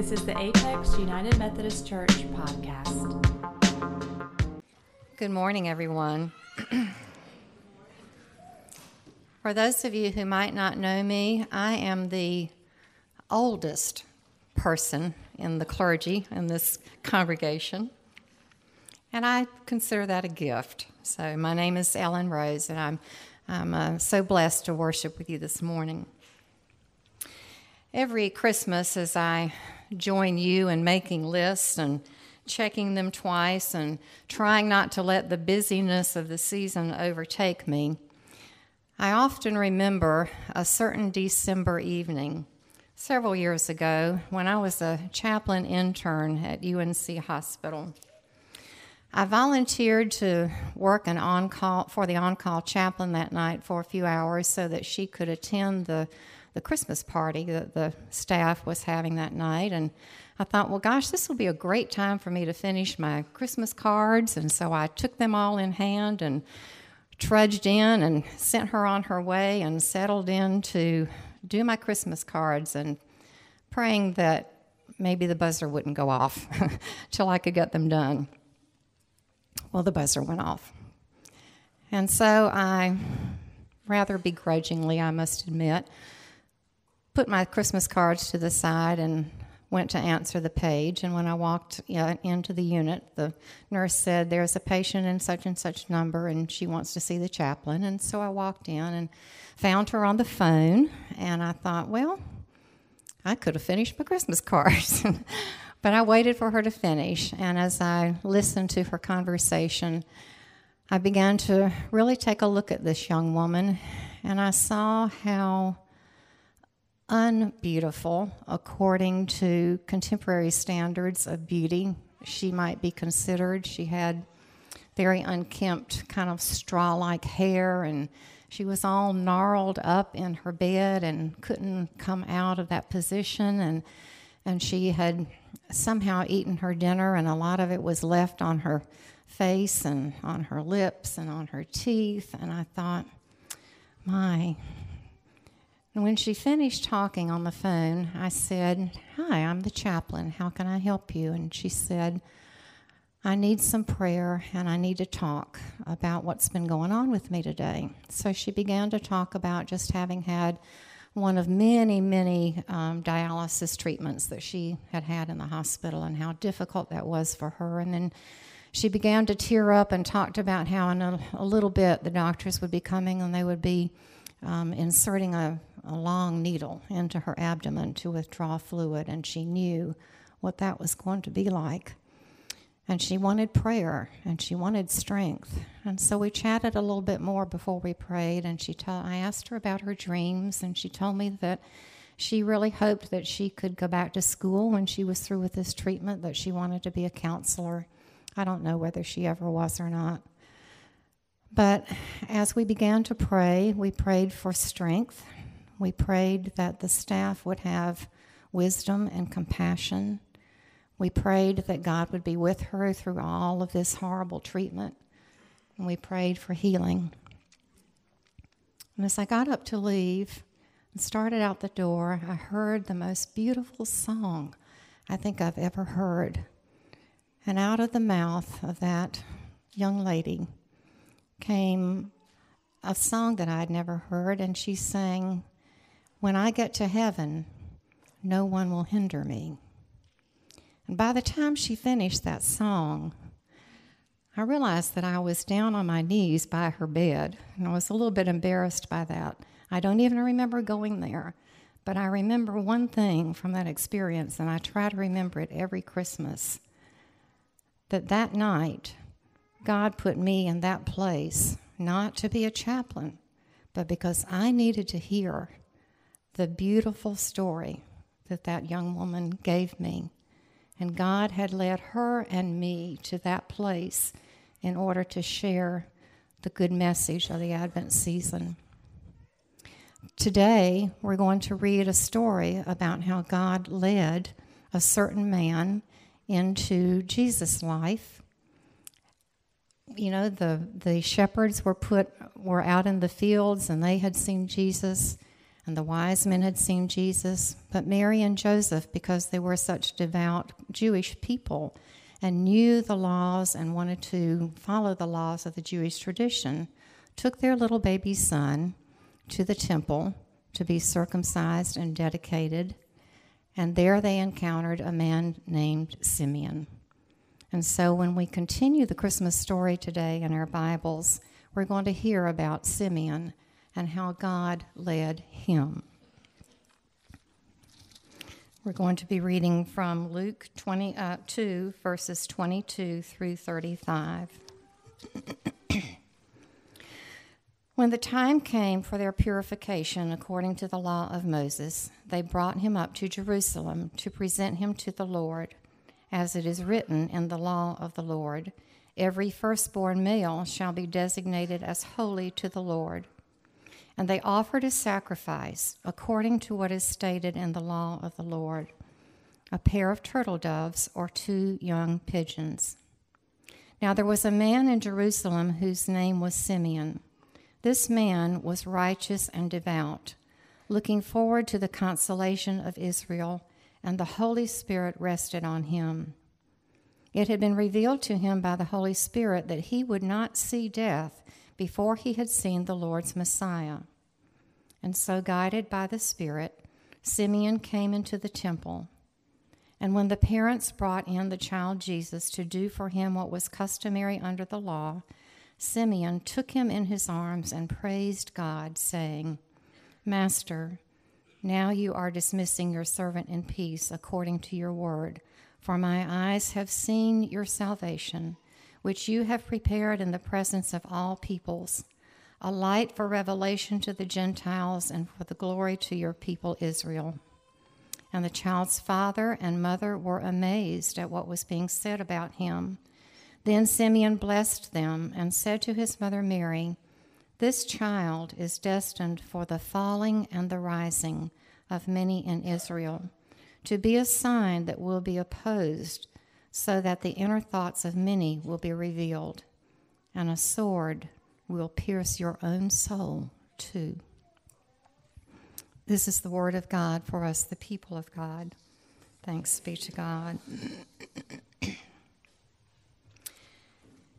This is the Apex United Methodist Church podcast. Good morning, everyone. For those of you who might not know me, I am the oldest person in the clergy in this congregation, and I consider that a gift. So, my name is Ellen Rose, and I'm, I'm uh, so blessed to worship with you this morning. Every Christmas, as I join you in making lists and checking them twice and trying not to let the busyness of the season overtake me, I often remember a certain December evening several years ago when I was a chaplain intern at UNC Hospital. I volunteered to work an on-call for the on-call chaplain that night for a few hours so that she could attend the the Christmas party that the staff was having that night. And I thought, well, gosh, this will be a great time for me to finish my Christmas cards. And so I took them all in hand and trudged in and sent her on her way and settled in to do my Christmas cards and praying that maybe the buzzer wouldn't go off till I could get them done. Well, the buzzer went off. And so I, rather begrudgingly, I must admit, put my Christmas cards to the side and went to answer the page. And when I walked into the unit, the nurse said, There's a patient in such and such number, and she wants to see the chaplain. And so I walked in and found her on the phone. And I thought, Well, I could have finished my Christmas cards. but I waited for her to finish. And as I listened to her conversation, I began to really take a look at this young woman. And I saw how unbeautiful according to contemporary standards of beauty she might be considered. She had very unkempt, kind of straw like hair, and she was all gnarled up in her bed and couldn't come out of that position. And, and she had somehow eaten her dinner, and a lot of it was left on her face and on her lips and on her teeth. And I thought, my, and when she finished talking on the phone, I said, Hi, I'm the chaplain. How can I help you? And she said, I need some prayer and I need to talk about what's been going on with me today. So she began to talk about just having had one of many, many um, dialysis treatments that she had had in the hospital and how difficult that was for her. And then she began to tear up and talked about how in a, a little bit the doctors would be coming and they would be um, inserting a a long needle into her abdomen to withdraw fluid, and she knew what that was going to be like. And she wanted prayer and she wanted strength. And so we chatted a little bit more before we prayed. And she I asked her about her dreams, and she told me that she really hoped that she could go back to school when she was through with this treatment, that she wanted to be a counselor. I don't know whether she ever was or not. But as we began to pray, we prayed for strength we prayed that the staff would have wisdom and compassion. We prayed that God would be with her through all of this horrible treatment. And we prayed for healing. And as I got up to leave and started out the door, I heard the most beautiful song I think I've ever heard. And out of the mouth of that young lady came a song that I'd never heard, and she sang, when I get to heaven, no one will hinder me. And by the time she finished that song, I realized that I was down on my knees by her bed, and I was a little bit embarrassed by that. I don't even remember going there, but I remember one thing from that experience, and I try to remember it every Christmas that that night, God put me in that place, not to be a chaplain, but because I needed to hear the beautiful story that that young woman gave me. And God had led her and me to that place in order to share the good message of the Advent season. Today, we're going to read a story about how God led a certain man into Jesus' life. You know, the, the shepherds were put were out in the fields and they had seen Jesus And the wise men had seen Jesus, but Mary and Joseph, because they were such devout Jewish people and knew the laws and wanted to follow the laws of the Jewish tradition, took their little baby son to the temple to be circumcised and dedicated. And there they encountered a man named Simeon. And so when we continue the Christmas story today in our Bibles, we're going to hear about Simeon and how God led him. We're going to be reading from Luke 22, uh, verses 22 through 35. when the time came for their purification according to the law of Moses, they brought him up to Jerusalem to present him to the Lord, as it is written in the law of the Lord Every firstborn male shall be designated as holy to the Lord. And they offered a sacrifice according to what is stated in the law of the Lord a pair of turtle doves or two young pigeons. Now there was a man in Jerusalem whose name was Simeon. This man was righteous and devout, looking forward to the consolation of Israel, and the Holy Spirit rested on him. It had been revealed to him by the Holy Spirit that he would not see death before he had seen the Lord's Messiah. And so, guided by the Spirit, Simeon came into the temple. And when the parents brought in the child Jesus to do for him what was customary under the law, Simeon took him in his arms and praised God, saying, Master, now you are dismissing your servant in peace according to your word for my eyes have seen your salvation, which you have prepared in the presence of all peoples, a light for revelation to the Gentiles and for the glory to your people Israel. And the child's father and mother were amazed at what was being said about him. Then Simeon blessed them and said to his mother Mary, This child is destined for the falling and the rising of many in Israel to be a sign that will be opposed, so that the inner thoughts of many will be revealed, and a sword will pierce your own soul too. This is the word of God for us, the people of God. Thanks be to God.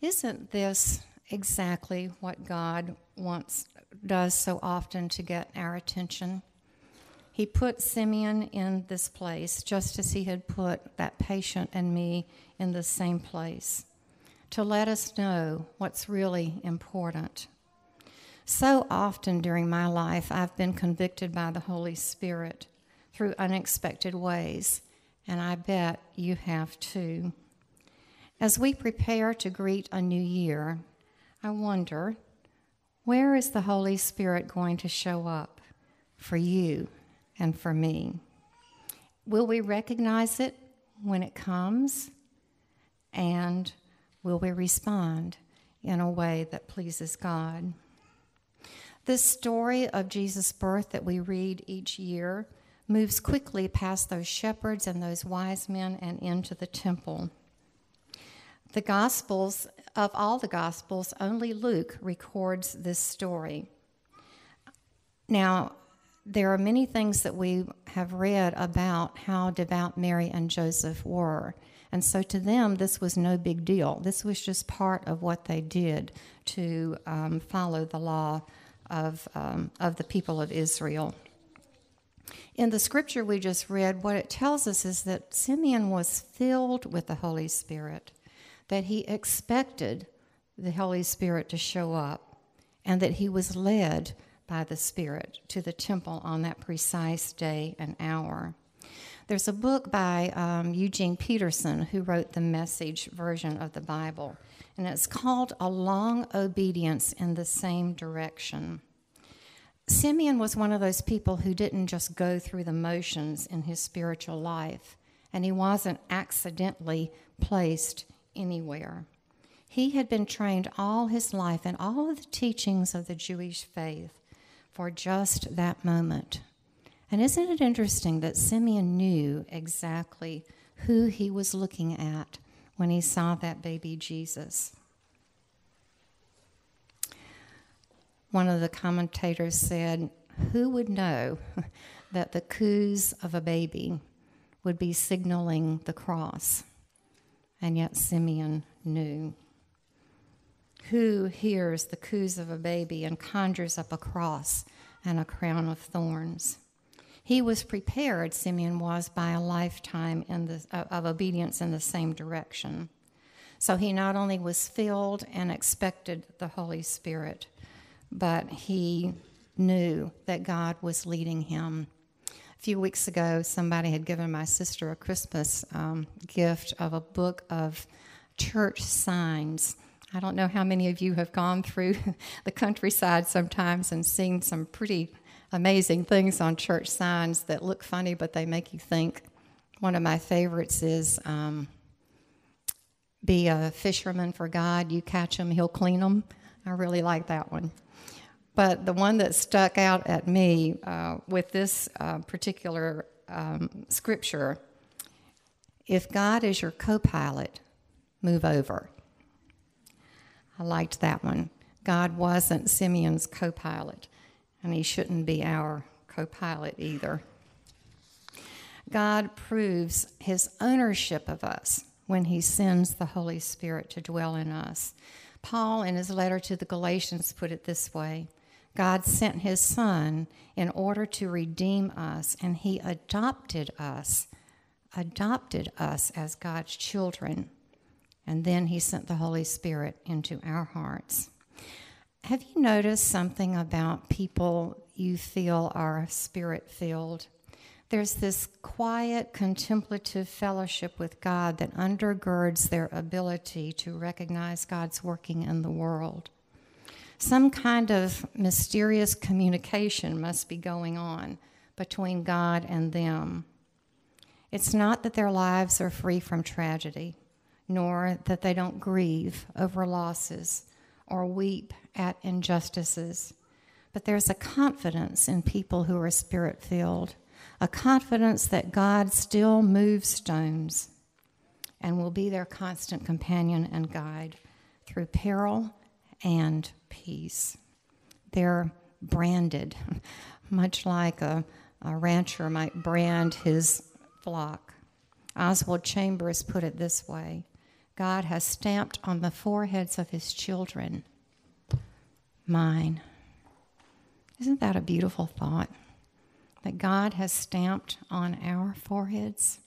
Isn't this exactly what God wants does so often to get our attention? He put Simeon in this place just as he had put that patient and me in the same place to let us know what's really important. So often during my life, I've been convicted by the Holy Spirit through unexpected ways, and I bet you have too. As we prepare to greet a new year, I wonder where is the Holy Spirit going to show up for you and for me. Will we recognize it when it comes? And will we respond in a way that pleases God? This story of Jesus' birth that we read each year moves quickly past those shepherds and those wise men and into the temple. The Gospels, of all the Gospels, only Luke records this story. Now, there are many things that we have read about how devout Mary and Joseph were. And so to them, this was no big deal. This was just part of what they did to um, follow the law of, um, of the people of Israel. In the scripture we just read, what it tells us is that Simeon was filled with the Holy Spirit, that he expected the Holy Spirit to show up, and that he was led by the Spirit to the temple on that precise day and hour. There's a book by um, Eugene Peterson who wrote the message version of the Bible, and it's called A Long Obedience in the Same Direction. Simeon was one of those people who didn't just go through the motions in his spiritual life, and he wasn't accidentally placed anywhere. He had been trained all his life in all of the teachings of the Jewish faith for just that moment. And isn't it interesting that Simeon knew exactly who he was looking at when he saw that baby Jesus? One of the commentators said, who would know that the coos of a baby would be signaling the cross? And yet Simeon knew. Who hears the coos of a baby and conjures up a cross and a crown of thorns? He was prepared, Simeon was, by a lifetime the, of obedience in the same direction. So he not only was filled and expected the Holy Spirit, but he knew that God was leading him. A few weeks ago, somebody had given my sister a Christmas um, gift of a book of church signs. I don't know how many of you have gone through the countryside sometimes and seen some pretty amazing things on church signs that look funny, but they make you think. One of my favorites is um, be a fisherman for God. You catch him, he'll clean them. I really like that one. But the one that stuck out at me uh, with this uh, particular um, scripture if God is your co pilot, move over. I liked that one. God wasn't Simeon's co pilot and he shouldn't be our co pilot either. God proves his ownership of us when he sends the Holy Spirit to dwell in us. Paul, in his letter to the Galatians, put it this way God sent his Son in order to redeem us, and he adopted us, adopted us as God's children. And then he sent the Holy Spirit into our hearts. Have you noticed something about people you feel are spirit filled? There's this quiet, contemplative fellowship with God that undergirds their ability to recognize God's working in the world. Some kind of mysterious communication must be going on between God and them. It's not that their lives are free from tragedy, nor that they don't grieve over losses or weep at injustices. But there's a confidence in people who are spirit filled, a confidence that God still moves stones and will be their constant companion and guide through peril and peace. They're branded, much like a, a rancher might brand his flock. Oswald Chambers put it this way God has stamped on the foreheads of his children, mine. Isn't that a beautiful thought? That God has stamped on our foreheads,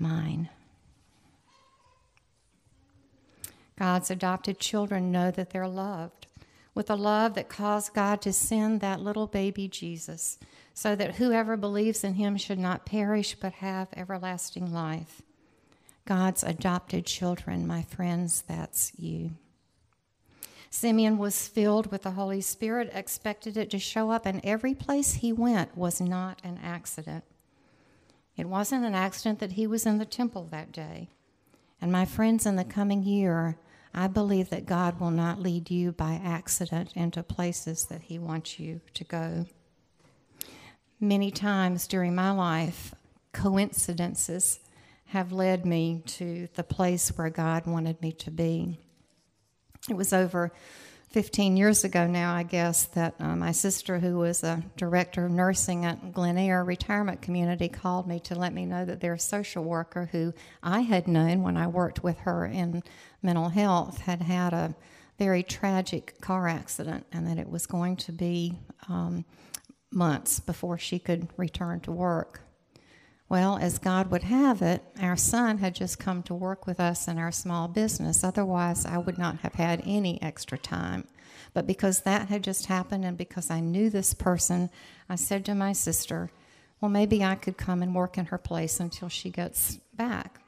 mine. God's adopted children know that they're loved with a love that caused God to send that little baby Jesus so that whoever believes in him should not perish but have everlasting life. God's adopted children, my friends, that's you. Simeon was filled with the Holy Spirit, expected it to show up, and every place he went was not an accident. It wasn't an accident that he was in the temple that day. And my friends, in the coming year, I believe that God will not lead you by accident into places that he wants you to go. Many times during my life, coincidences have led me to the place where God wanted me to be. It was over 15 years ago now, I guess, that uh, my sister, who was a director of nursing at Glenaire Retirement Community, called me to let me know that their social worker, who I had known when I worked with her in mental health, had had a very tragic car accident and that it was going to be um, months before she could return to work. Well, as God would have it, our son had just come to work with us in our small business. Otherwise, I would not have had any extra time. But because that had just happened and because I knew this person, I said to my sister, Well, maybe I could come and work in her place until she gets back.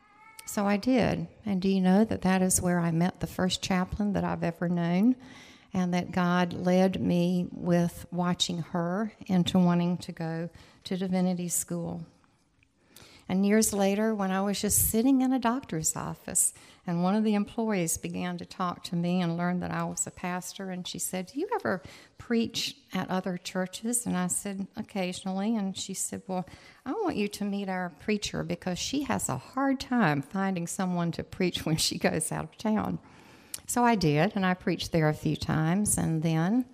So I did. And do you know that that is where I met the first chaplain that I've ever known? And that God led me with watching her into wanting to go to divinity school. And years later, when I was just sitting in a doctor's office, and one of the employees began to talk to me and learned that I was a pastor, and she said, Do you ever preach at other churches? And I said, Occasionally. And she said, Well, I want you to meet our preacher because she has a hard time finding someone to preach when she goes out of town. So I did, and I preached there a few times, and then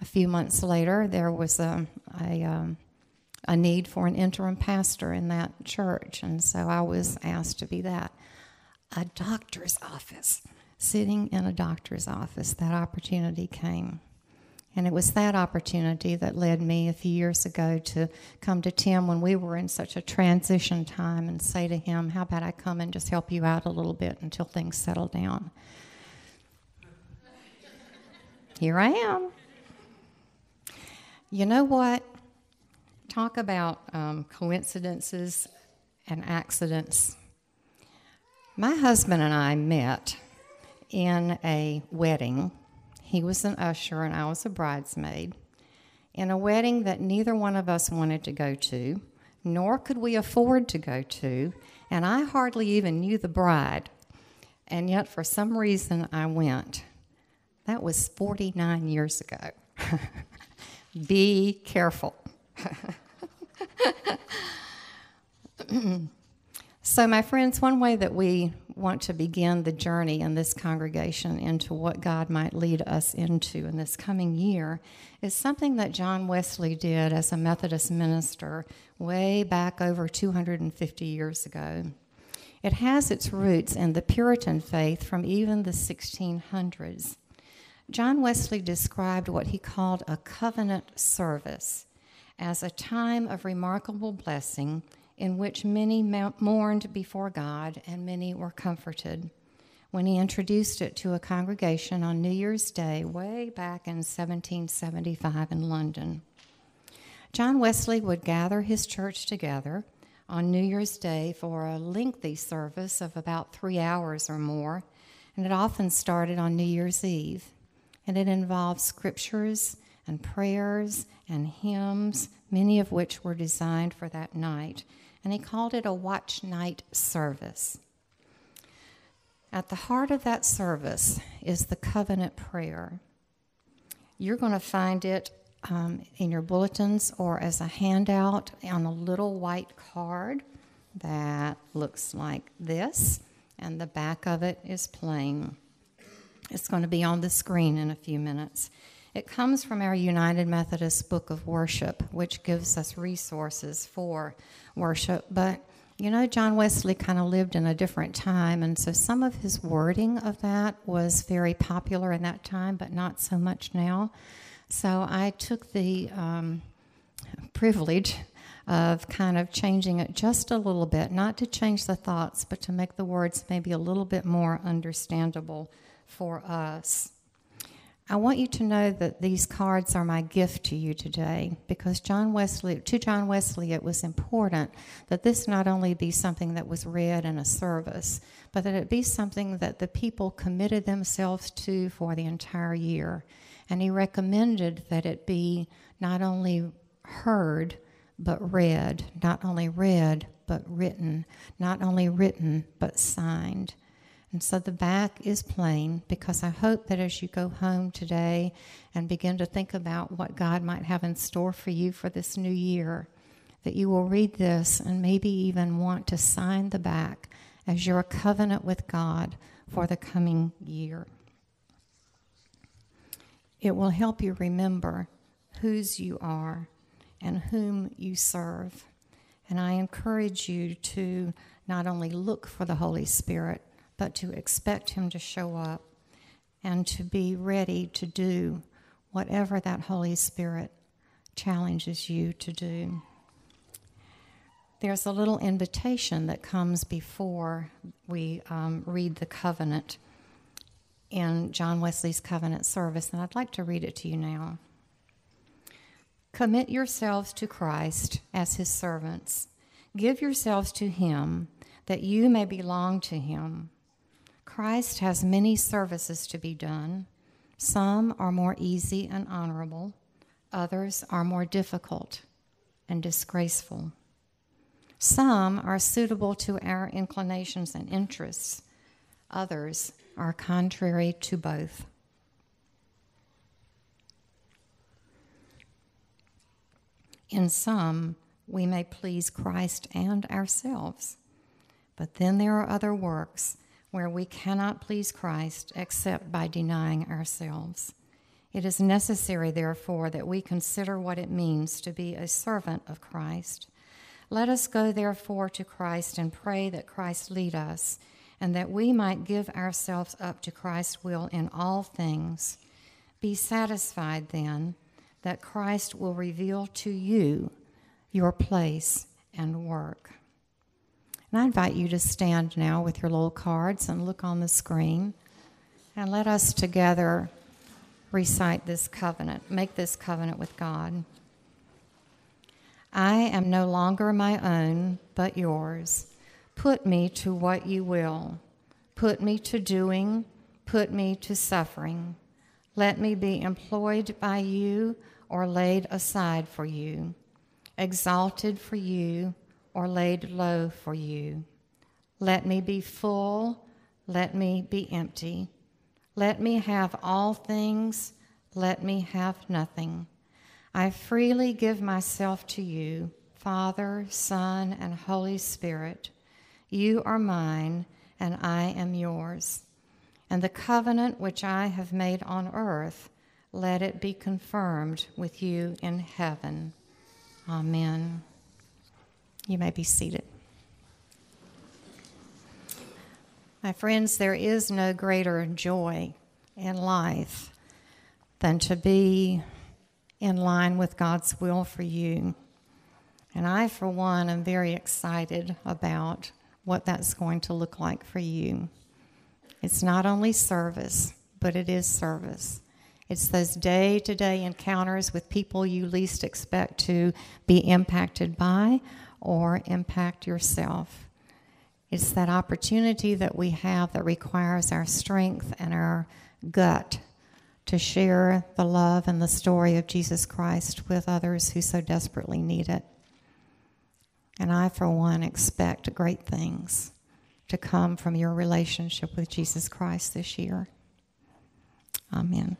a few months later, there was a, a, um, a need for an interim pastor in that church, and so I was asked to be that. A doctor's office, sitting in a doctor's office, that opportunity came. And it was that opportunity that led me a few years ago to come to Tim when we were in such a transition time and say to him, How about I come and just help you out a little bit until things settle down? Here I am. You know what? Talk about um, coincidences and accidents. My husband and I met in a wedding he was an usher and I was a bridesmaid in a wedding that neither one of us wanted to go to, nor could we afford to go to, and I hardly even knew the bride. And yet, for some reason, I went. That was 49 years ago. Be careful. So, my friends, one way that we want to begin the journey in this congregation into what God might lead us into in this coming year is something that John Wesley did as a Methodist minister way back over 250 years ago. It has its roots in the Puritan faith from even the 1600s. John Wesley described what he called a covenant service as a time of remarkable blessing in which many mourned before God and many were comforted. When he introduced it to a congregation on New Year's Day, way back in 1775 in London, John Wesley would gather his church together on New Year's Day for a lengthy service of about three hours or more, and it often started on New Year's Eve. And it involved scriptures and prayers and hymns, many of which were designed for that night and he called it a watch night service. At the heart of that service is the covenant prayer. You're going to find it um, in your bulletins or as a handout on a little white card that looks like this, and the back of it is plain. It's going to be on the screen in a few minutes. It comes from our United Methodist Book of Worship, which gives us resources for worship. But you know, John Wesley kind of lived in a different time, and so some of his wording of that was very popular in that time, but not so much now. So I took the um, privilege of kind of changing it just a little bit, not to change the thoughts, but to make the words maybe a little bit more understandable for us. I want you to know that these cards are my gift to you today because John Wesley, to John Wesley, it was important that this not only be something that was read in a service, but that it be something that the people committed themselves to for the entire year. And he recommended that it be not only heard, but read, not only read, but written, not only written, but signed. And so the back is plain because I hope that as you go home today and begin to think about what God might have in store for you for this new year, that you will read this and maybe even want to sign the back as your covenant with God for the coming year. It will help you remember whose you are and whom you serve. And I encourage you to not only look for the Holy Spirit, but to expect Him to show up and to be ready to do whatever that Holy Spirit challenges you to do. There's a little invitation that comes before we um, read the covenant in John Wesley's covenant service, and I'd like to read it to you now. Commit yourselves to Christ as his servants. Give yourselves to him that you may belong to him. Christ has many services to be done. Some are more easy and honorable, others are more difficult and disgraceful. Some are suitable to our inclinations and interests, others are contrary to both. In some, we may please Christ and ourselves, but then there are other works where we cannot please Christ except by denying ourselves. It is necessary, therefore, that we consider what it means to be a servant of Christ. Let us go, therefore, to Christ and pray that Christ lead us, and that we might give ourselves up to Christ's will in all things. Be satisfied, then, that Christ will reveal to you your place and work. And I invite you to stand now with your little cards and look on the screen, and let us together recite this covenant, make this covenant with God. I am no longer my own, but yours. Put me to what you will. Put me to doing, put me to suffering. Let me be employed by you or laid aside for you, exalted for you or laid low for you. Let me be full, let me be empty. Let me have all things, let me have nothing. I freely give myself to you, Father, Son, and Holy Spirit. You are mine, and I am yours. And the covenant which I have made on earth, let it be confirmed with you in heaven. Amen. You may be seated. My friends, there is no greater joy in life than to be in line with God's will for you. And I, for one, am very excited about what that's going to look like for you. It's not only service, but it is service. It's those day to day encounters with people you least expect to be impacted by or impact yourself. It's that opportunity that we have that requires our strength and our gut to share the love and the story of Jesus Christ with others who so desperately need it. And I, for one, expect great things to come from your relationship with Jesus Christ this year. Amen.